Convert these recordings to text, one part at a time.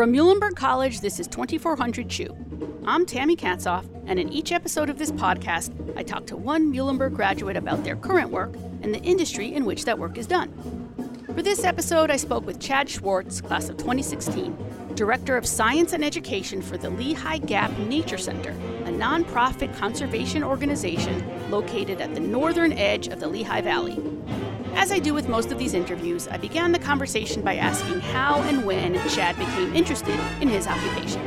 From Muhlenberg College, this is 2400 Chew. I'm Tammy Katzoff, and in each episode of this podcast, I talk to one Muhlenberg graduate about their current work and the industry in which that work is done. For this episode, I spoke with Chad Schwartz, class of 2016, Director of Science and Education for the Lehigh Gap Nature Center, a nonprofit conservation organization located at the northern edge of the Lehigh Valley. As I do with most of these interviews, I began the conversation by asking how and when Chad became interested in his occupation.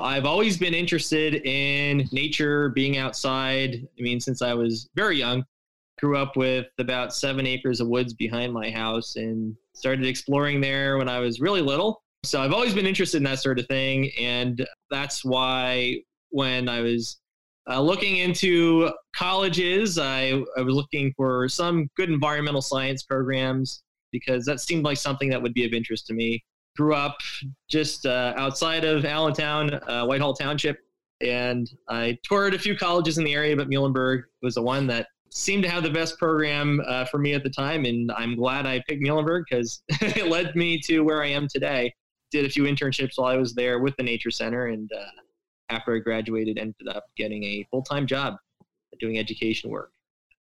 I've always been interested in nature, being outside. I mean, since I was very young, grew up with about seven acres of woods behind my house and started exploring there when I was really little. So I've always been interested in that sort of thing. And that's why when I was uh, looking into colleges, I, I was looking for some good environmental science programs because that seemed like something that would be of interest to me. Grew up just uh, outside of Allentown, uh, Whitehall Township, and I toured a few colleges in the area, but Muhlenberg was the one that seemed to have the best program uh, for me at the time. And I'm glad I picked Muhlenberg because it led me to where I am today. Did a few internships while I was there with the Nature Center, and uh, after I graduated, ended up getting a full time job doing education work.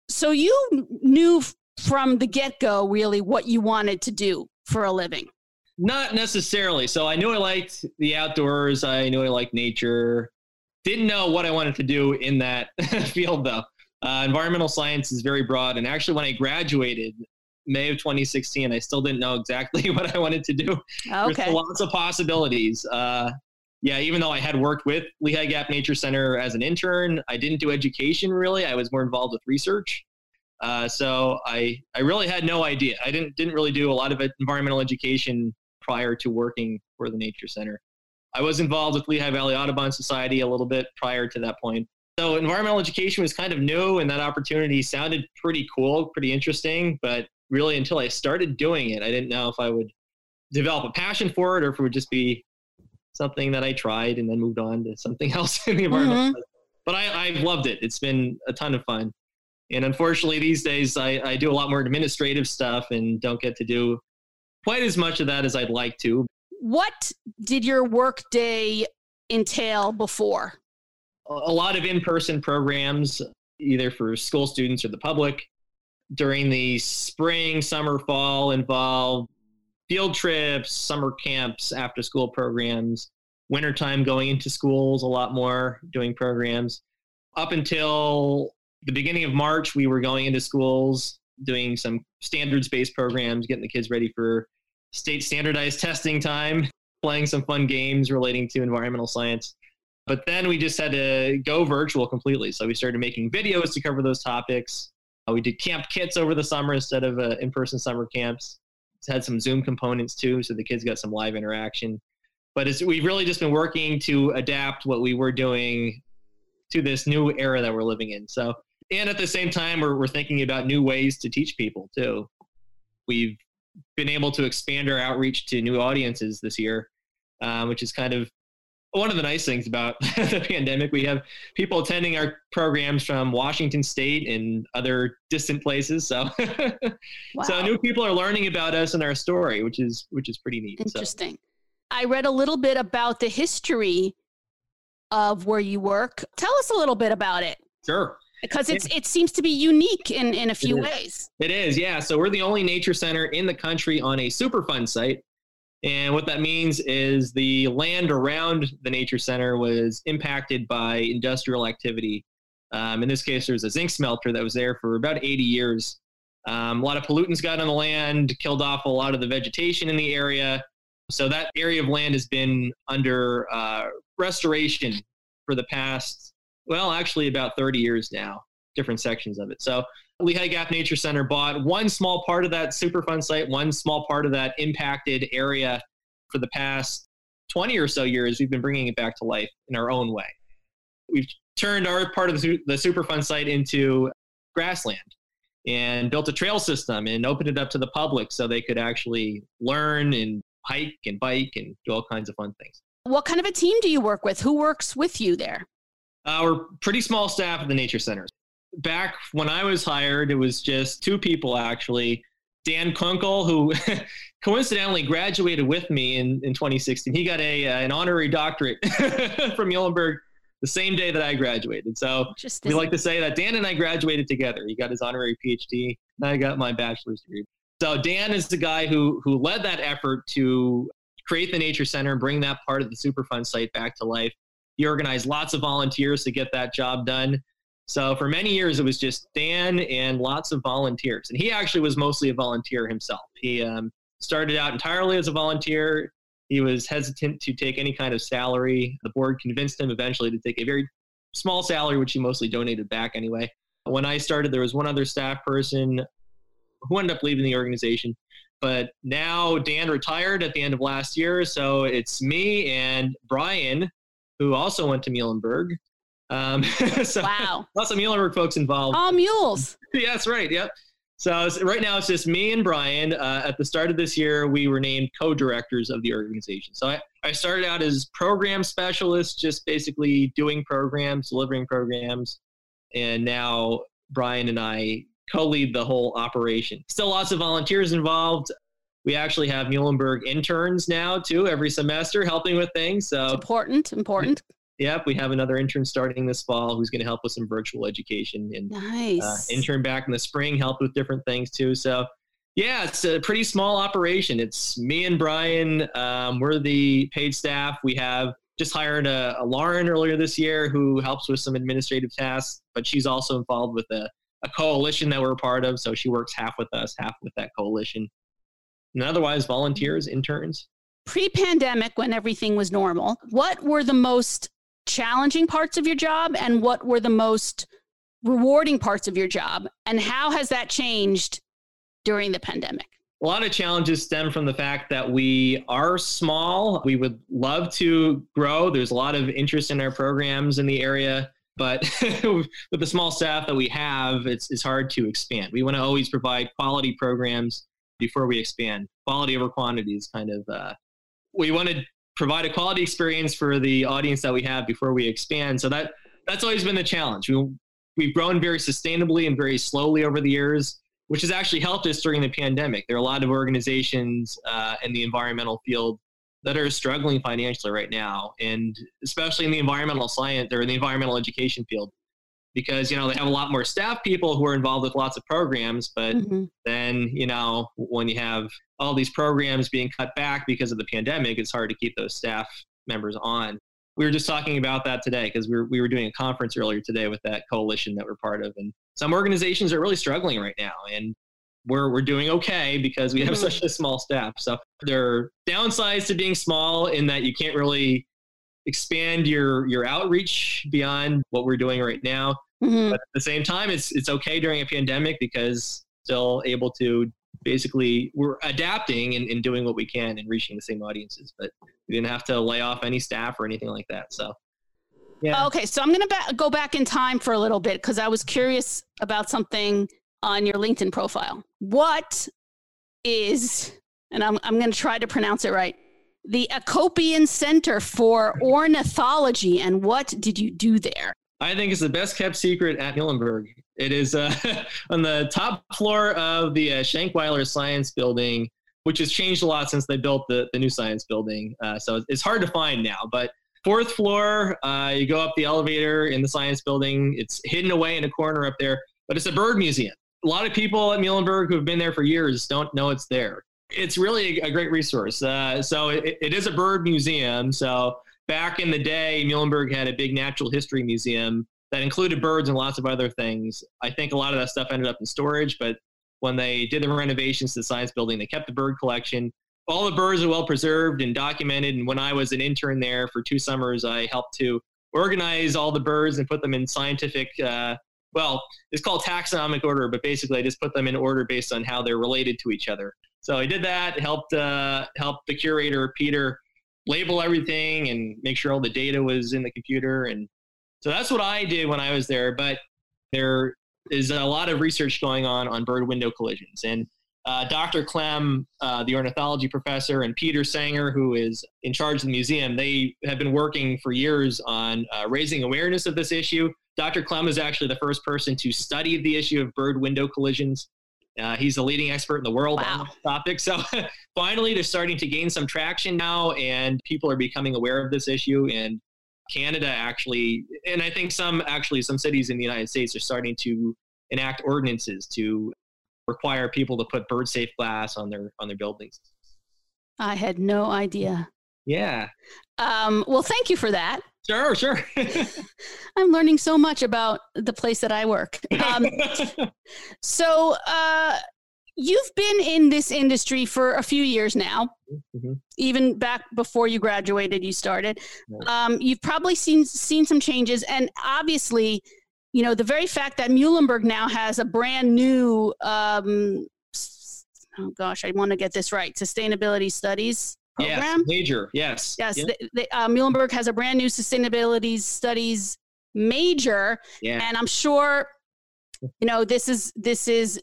So you knew from the get go really what you wanted to do for a living? Not necessarily. So I knew I liked the outdoors, I knew I liked nature. Didn't know what I wanted to do in that field though. Uh, environmental science is very broad. And actually, when I graduated, May of 2016, I still didn't know exactly what I wanted to do. Okay. There's lots of possibilities. Uh, yeah, even though I had worked with Lehigh Gap Nature Center as an intern, I didn't do education really. I was more involved with research. Uh, so I I really had no idea. I didn't didn't really do a lot of environmental education prior to working for the Nature Center. I was involved with Lehigh Valley Audubon Society a little bit prior to that point. So environmental education was kind of new, and that opportunity sounded pretty cool, pretty interesting. But really, until I started doing it, I didn't know if I would develop a passion for it or if it would just be something that I tried and then moved on to something else in the environment. Mm-hmm. But I, I've loved it. It's been a ton of fun. And unfortunately, these days I, I do a lot more administrative stuff and don't get to do quite as much of that as I'd like to. What did your work day entail before? A lot of in person programs, either for school students or the public. During the spring, summer, fall, involved field trips, summer camps, after school programs, wintertime going into schools a lot more, doing programs. Up until the beginning of March, we were going into schools, doing some standards based programs, getting the kids ready for state standardized testing time, playing some fun games relating to environmental science. But then we just had to go virtual completely. So we started making videos to cover those topics. Uh, we did camp kits over the summer instead of uh, in person summer camps had some Zoom components too, so the kids got some live interaction. But it's, we've really just been working to adapt what we were doing to this new era that we're living in. So, and at the same time, we're, we're thinking about new ways to teach people too. We've been able to expand our outreach to new audiences this year, um, which is kind of one of the nice things about the pandemic, we have people attending our programs from Washington State and other distant places. So, wow. so new people are learning about us and our story, which is which is pretty neat. Interesting. So. I read a little bit about the history of where you work. Tell us a little bit about it. Sure. Because it's it seems to be unique in in a few it ways. It is, yeah. So we're the only nature center in the country on a Superfund site and what that means is the land around the nature center was impacted by industrial activity. Um, in this case, there's a zinc smelter that was there for about 80 years. Um, a lot of pollutants got on the land, killed off a lot of the vegetation in the area. So that area of land has been under uh, restoration for the past, well, actually about 30 years now, different sections of it. So Lehigh Gap Nature Center bought one small part of that Superfund site, one small part of that impacted area for the past 20 or so years. We've been bringing it back to life in our own way. We've turned our part of the, the Superfund site into grassland and built a trail system and opened it up to the public so they could actually learn and hike and bike and do all kinds of fun things. What kind of a team do you work with? Who works with you there? Uh, we're pretty small staff at the Nature Centers back when I was hired, it was just two people actually Dan Kunkel, who coincidentally graduated with me in, in 2016. He got a uh, an honorary doctorate from Muhlenberg the same day that I graduated. So we like to say that Dan and I graduated together. He got his honorary PhD, and I got my bachelor's degree. So Dan is the guy who who led that effort to create the Nature Center and bring that part of the Superfund site back to life. He organized lots of volunteers to get that job done. So for many years, it was just Dan and lots of volunteers. And he actually was mostly a volunteer himself. He um, started out entirely as a volunteer. He was hesitant to take any kind of salary. The board convinced him eventually to take a very small salary, which he mostly donated back anyway. When I started, there was one other staff person who ended up leaving the organization. But now Dan retired at the end of last year. So it's me and Brian, who also went to Muhlenberg. Um, so wow. Lots of Muhlenberg folks involved. All mules. yeah, that's right. Yep. So right now it's just me and Brian. Uh, at the start of this year, we were named co-directors of the organization. So I, I started out as program specialist, just basically doing programs, delivering programs. And now Brian and I co-lead the whole operation. Still lots of volunteers involved. We actually have Muhlenberg interns now too every semester helping with things. So it's important, important. Yep, we have another intern starting this fall who's going to help with some virtual education and uh, nice. uh, intern back in the spring help with different things too. So yeah, it's a pretty small operation. It's me and Brian. Um, we're the paid staff. We have just hired a, a Lauren earlier this year who helps with some administrative tasks, but she's also involved with a, a coalition that we're a part of. So she works half with us, half with that coalition. And otherwise, volunteers, interns. Pre pandemic, when everything was normal, what were the most challenging parts of your job and what were the most rewarding parts of your job? And how has that changed during the pandemic? A lot of challenges stem from the fact that we are small. We would love to grow. There's a lot of interest in our programs in the area, but with the small staff that we have, it's, it's hard to expand. We want to always provide quality programs before we expand. Quality over quantity is kind of, uh, we want to provide a quality experience for the audience that we have before we expand. So that that's always been the challenge. We, we've grown very sustainably and very slowly over the years, which has actually helped us during the pandemic. There are a lot of organizations uh, in the environmental field that are struggling financially right now, and especially in the environmental science or in the environmental education field because you know they have a lot more staff people who are involved with lots of programs but mm-hmm. then you know when you have all these programs being cut back because of the pandemic it's hard to keep those staff members on we were just talking about that today because we were, we were doing a conference earlier today with that coalition that we're part of and some organizations are really struggling right now and we're, we're doing okay because we have mm-hmm. such a small staff so there are downsides to being small in that you can't really expand your your outreach beyond what we're doing right now Mm-hmm. But at the same time, it's it's okay during a pandemic because still able to basically we're adapting and, and doing what we can and reaching the same audiences. But we didn't have to lay off any staff or anything like that. So yeah. Okay, so I'm going to ba- go back in time for a little bit because I was curious about something on your LinkedIn profile. What is, and I'm, I'm going to try to pronounce it right, the Acopian Center for Ornithology, and what did you do there? I think it's the best kept secret at Muhlenberg. It is uh, on the top floor of the uh, Shankweiler Science Building, which has changed a lot since they built the, the new science building. Uh, so it's hard to find now. But fourth floor, uh, you go up the elevator in the science building. It's hidden away in a corner up there, but it's a bird museum. A lot of people at Muhlenberg who have been there for years don't know it's there. It's really a, a great resource. Uh, so it, it is a bird museum. So back in the day, Muhlenberg had a big natural history museum that included birds and lots of other things. I think a lot of that stuff ended up in storage, but when they did the renovations to the science building, they kept the bird collection. All the birds are well preserved and documented. And when I was an intern there for two summers, I helped to organize all the birds and put them in scientific, uh, well, it's called taxonomic order, but basically I just put them in order based on how they're related to each other. So I did that, helped uh, helped the curator Peter label everything and make sure all the data was in the computer. And so that's what I did when I was there. But there is a lot of research going on on bird window collisions. And uh, Dr. Klem, uh, the ornithology professor, and Peter Saenger, who is in charge of the museum, they have been working for years on uh, raising awareness of this issue. Dr. Klem is actually the first person to study the issue of bird window collisions. Uh, he's the leading expert in the world Wow. on this topic. So finally, they're starting to gain some traction now, and people are becoming aware of this issue. And Canada actually, and I think some actually some cities in the United States are starting to enact ordinances to require people to put bird safe glass on their on their buildings. I had no idea. Yeah, Um, well, thank you for that. Sure, sure. I'm learning so much about the place that I work. Um, so, uh, you've been in this industry for a few years now. Mhm. Even back before you graduated, you started. Um, you've probably seen seen some changes, and obviously, you know the very fact that Muhlenberg now has a brand new. Um, oh gosh, I want to get this right. Sustainability studies program. yes, major. Yes. Yes, Yeah. the, the, uh, Muhlenberg has a brand new sustainability studies major, yeah. and I'm sure, you know, this is this is,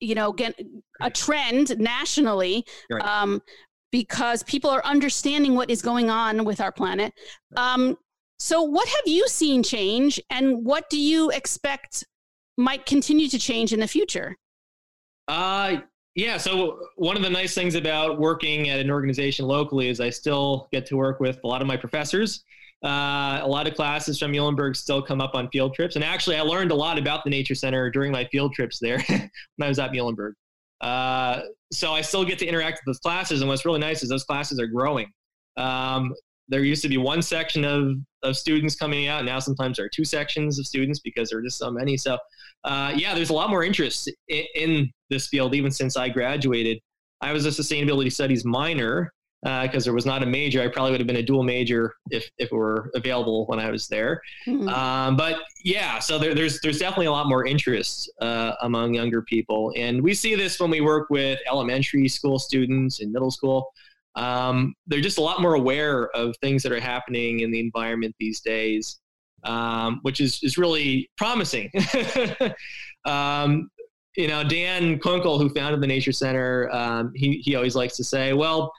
you know, get a trend nationally, Right. um, because people are understanding what is going on with our planet. Um, so, what have you seen change, and what do you expect might continue to change in the future? Uh, yeah. So one of the nice things about working at an organization locally is I still get to work with a lot of my professors. Uh, a lot of classes from Muhlenberg still come up on field trips, and actually, I learned a lot about the Nature Center during my field trips there when I was at Muhlenberg. Uh, so I still get to interact with those classes, and what's really nice is those classes are growing. Um, there used to be one section of, of students coming out, now sometimes there are two sections of students because there are just so many. So uh, yeah, there's a lot more interest in, in this field even since I graduated. I was a sustainability studies minor because there was not a major. I probably would have been a dual major if, if it were available when I was there. Mhm. Um, but yeah, so there, there's there's definitely a lot more interest uh, among younger people, and we see this when we work with elementary school students and middle school. Um, they're just a lot more aware of things that are happening in the environment these days, um, which is is really promising. um, you know, Dan Kunkel, who founded the Nature Center, um, he he always likes to say, well.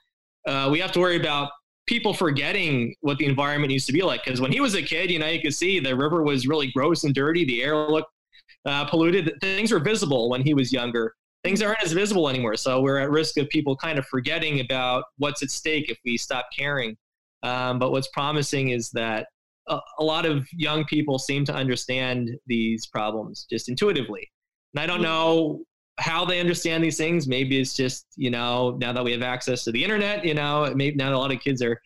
Uh, we have to worry about people forgetting what the environment used to be like. Because when he was a kid, you know, you could see the river was really gross and dirty. The air looked uh, polluted. Things were visible when he was younger. Things aren't as visible anymore. So we're at risk of people kind of forgetting about what's at stake if we stop caring. Um, but what's promising is that a, a lot of young people seem to understand these problems just intuitively. And I don't know how they understand these things. Maybe it's just, you know, now that we have access to the internet, you know, maybe now a lot of kids are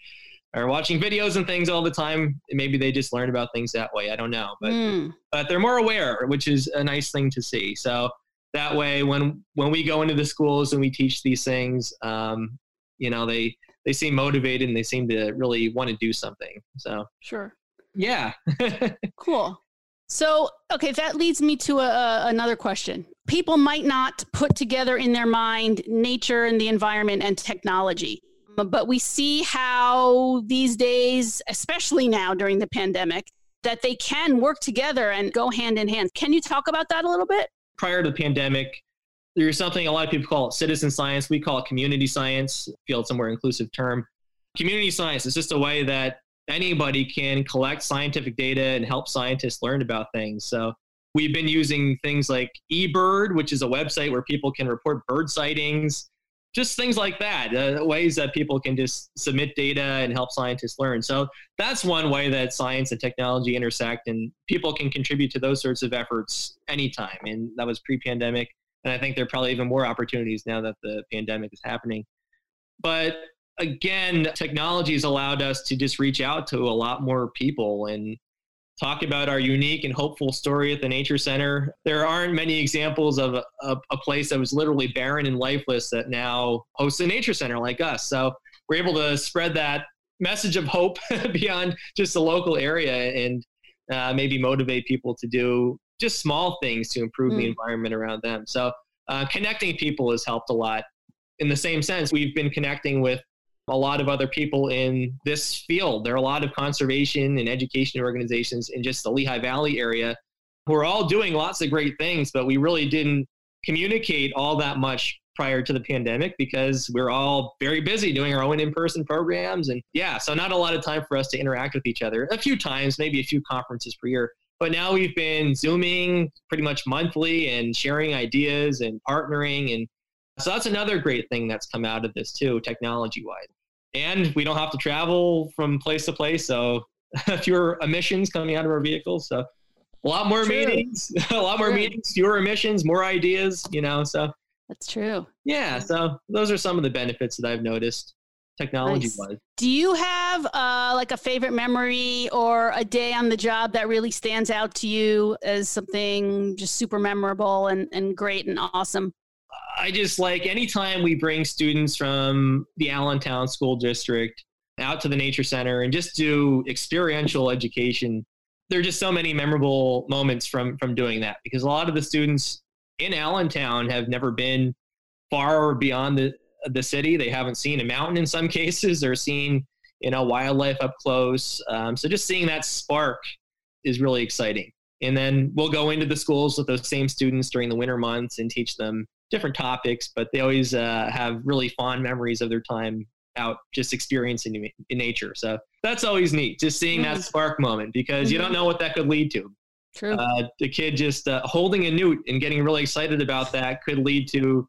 are watching videos and things all the time. Maybe they just learn about things that way. I don't know. But Mm. but they're more aware, which is a nice thing to see. So that way when when we go into the schools and we teach these things, um, you know, they they seem motivated and they seem to really want to do something. So Sure. Yeah. Cool. So, okay, that leads me to a, a, another question. People might not put together in their mind nature and the environment and technology, um, but we see how these days, especially now during the pandemic, that they can work together and go hand in hand. Can you talk about that a little bit? prior to the pandemic, there's something a lot of people call it citizen science. We call it community science. Feel it's a more inclusive term. Community science is just a way that anybody can collect scientific data and help scientists learn about things. So we've been using things like eBird, which is a website where people can report bird sightings, just things like that, uh, ways that people can just submit data and help scientists learn. So that's one way that science and technology intersect, and people can contribute to those sorts of efforts anytime. And that was pre-pandemic, and I think there are probably even more opportunities now that the pandemic is happening. But again, technology has allowed us to just reach out to a lot more people and talk about our unique and hopeful story at the Nature Center. There aren't many examples of a, a, place that was literally barren and lifeless that now hosts a Nature Center like us. So we're able to spread that message of hope beyond just the local area and uh, maybe motivate people to do just small things to improve the Mm. environment around them. So uh, connecting people has helped a lot. In the same sense, we've been connecting with a lot of other people in this field. There are a lot of conservation and education organizations in just the Lehigh Valley area who are all doing lots of great things, but we really didn't communicate all that much prior to the pandemic because we're all very busy doing our own in-person programs and yeah so not a lot of time for us to interact with each other a few times maybe a few conferences per year But now we've been Zooming pretty much monthly and sharing ideas and partnering. And so that's another great thing that's come out of this too, technology wise. And we don't have to travel from place to place. So fewer emissions coming out of our vehicles. So a lot more true. meetings, a lot more true. meetings, fewer emissions, more ideas, you know. So that's true. Yeah. So those are some of the benefits that I've noticed technology nice. wise. Do you have uh, like a favorite memory or a day on the job that really stands out to you as something just super memorable and, and great and awesome? I just like anytime we bring students from the Allentown School District out to the Nature Center and just do experiential education. There are just so many memorable moments from from doing that because a lot of the students in Allentown have never been far beyond the the city. They haven't seen a mountain in some cases or seen you know wildlife up close. Um, so just seeing that spark is really exciting. And then we'll go into the schools with those same students during the winter months and teach them different topics, but they always uh, have really fond memories of their time out just experiencing in nature. So that's always neat, just seeing mm-hmm. that spark moment because mm-hmm. you don't mm-hmm. know what that could lead to. True. Uh, the kid just uh, holding a newt and getting really excited about that could lead to,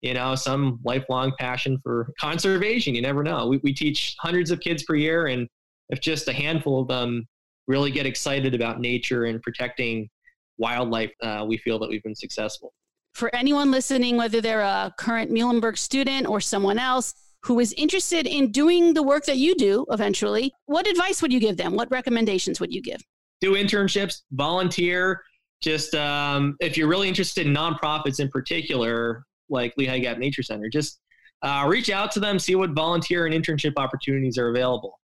you know, some lifelong passion for conservation. You never know. We, we teach hundreds of kids per year, and if just a handful of them really get excited about nature and protecting wildlife, uh, we feel that we've been successful. For anyone listening, whether they're a current Muhlenberg student or someone else, who is interested in doing the work that you do eventually, what advice would you give them? What recommendations would you give? Do internships, volunteer. Just um, if you're really interested in nonprofits in particular, like Lehigh Gap Nature Center, just uh, reach out to them, see what volunteer and internship opportunities are available.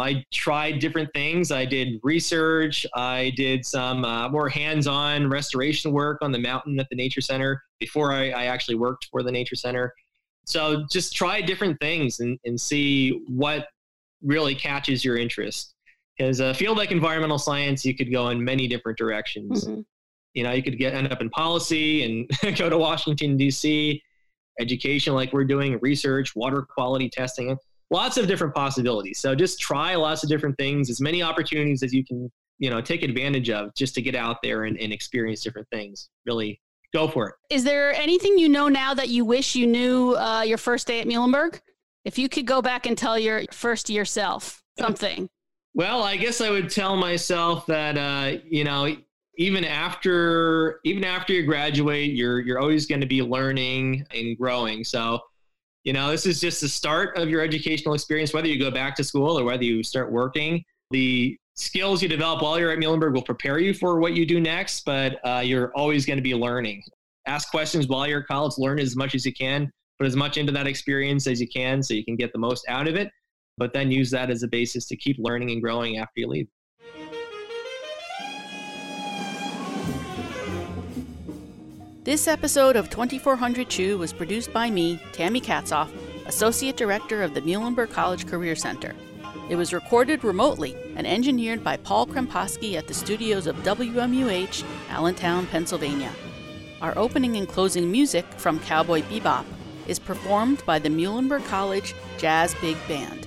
I tried different things. I did research. I did some uh, more hands on restoration work on the mountain at the Nature Center before I, I actually worked for the Nature Center. So just try different things and, and see what really catches your interest. Because a field like environmental science, you could go in many different directions. Mm-hmm. You know, you could get end up in policy and go to Washington D.C. Education, like we're doing, research, water quality testing, lots of different possibilities. So just try lots of different things, as many opportunities as you can, you know, take advantage of, just to get out there and, and experience different things. Really go for it. Is there anything you know now that you wish you knew uh, your first day at Muhlenberg? If you could go back and tell your first year self something. Well, I guess I would tell myself that uh, you know even after even after you graduate, you're you're always going to be learning and growing. So you know this is just the start of your educational experience, whether you go back to school or whether you start working. The skills you develop while you're at Muhlenberg will prepare you for what you do next, but uh, you're always going to be learning. Ask questions while you're at college, learn as much as you can, put as much into that experience as you can so you can get the most out of it, but then use that as a basis to keep learning and growing after you leave. This episode of 2400 Chew was produced by me, Tammy Katzoff, Associate Director of the Muhlenberg College Career Center. It was recorded remotely and engineered by Paul Kremposki at the studios of WMUH, Allentown, Pennsylvania. Our opening and closing music from Cowboy Bebop is performed by the Muhlenberg College Jazz Big Band.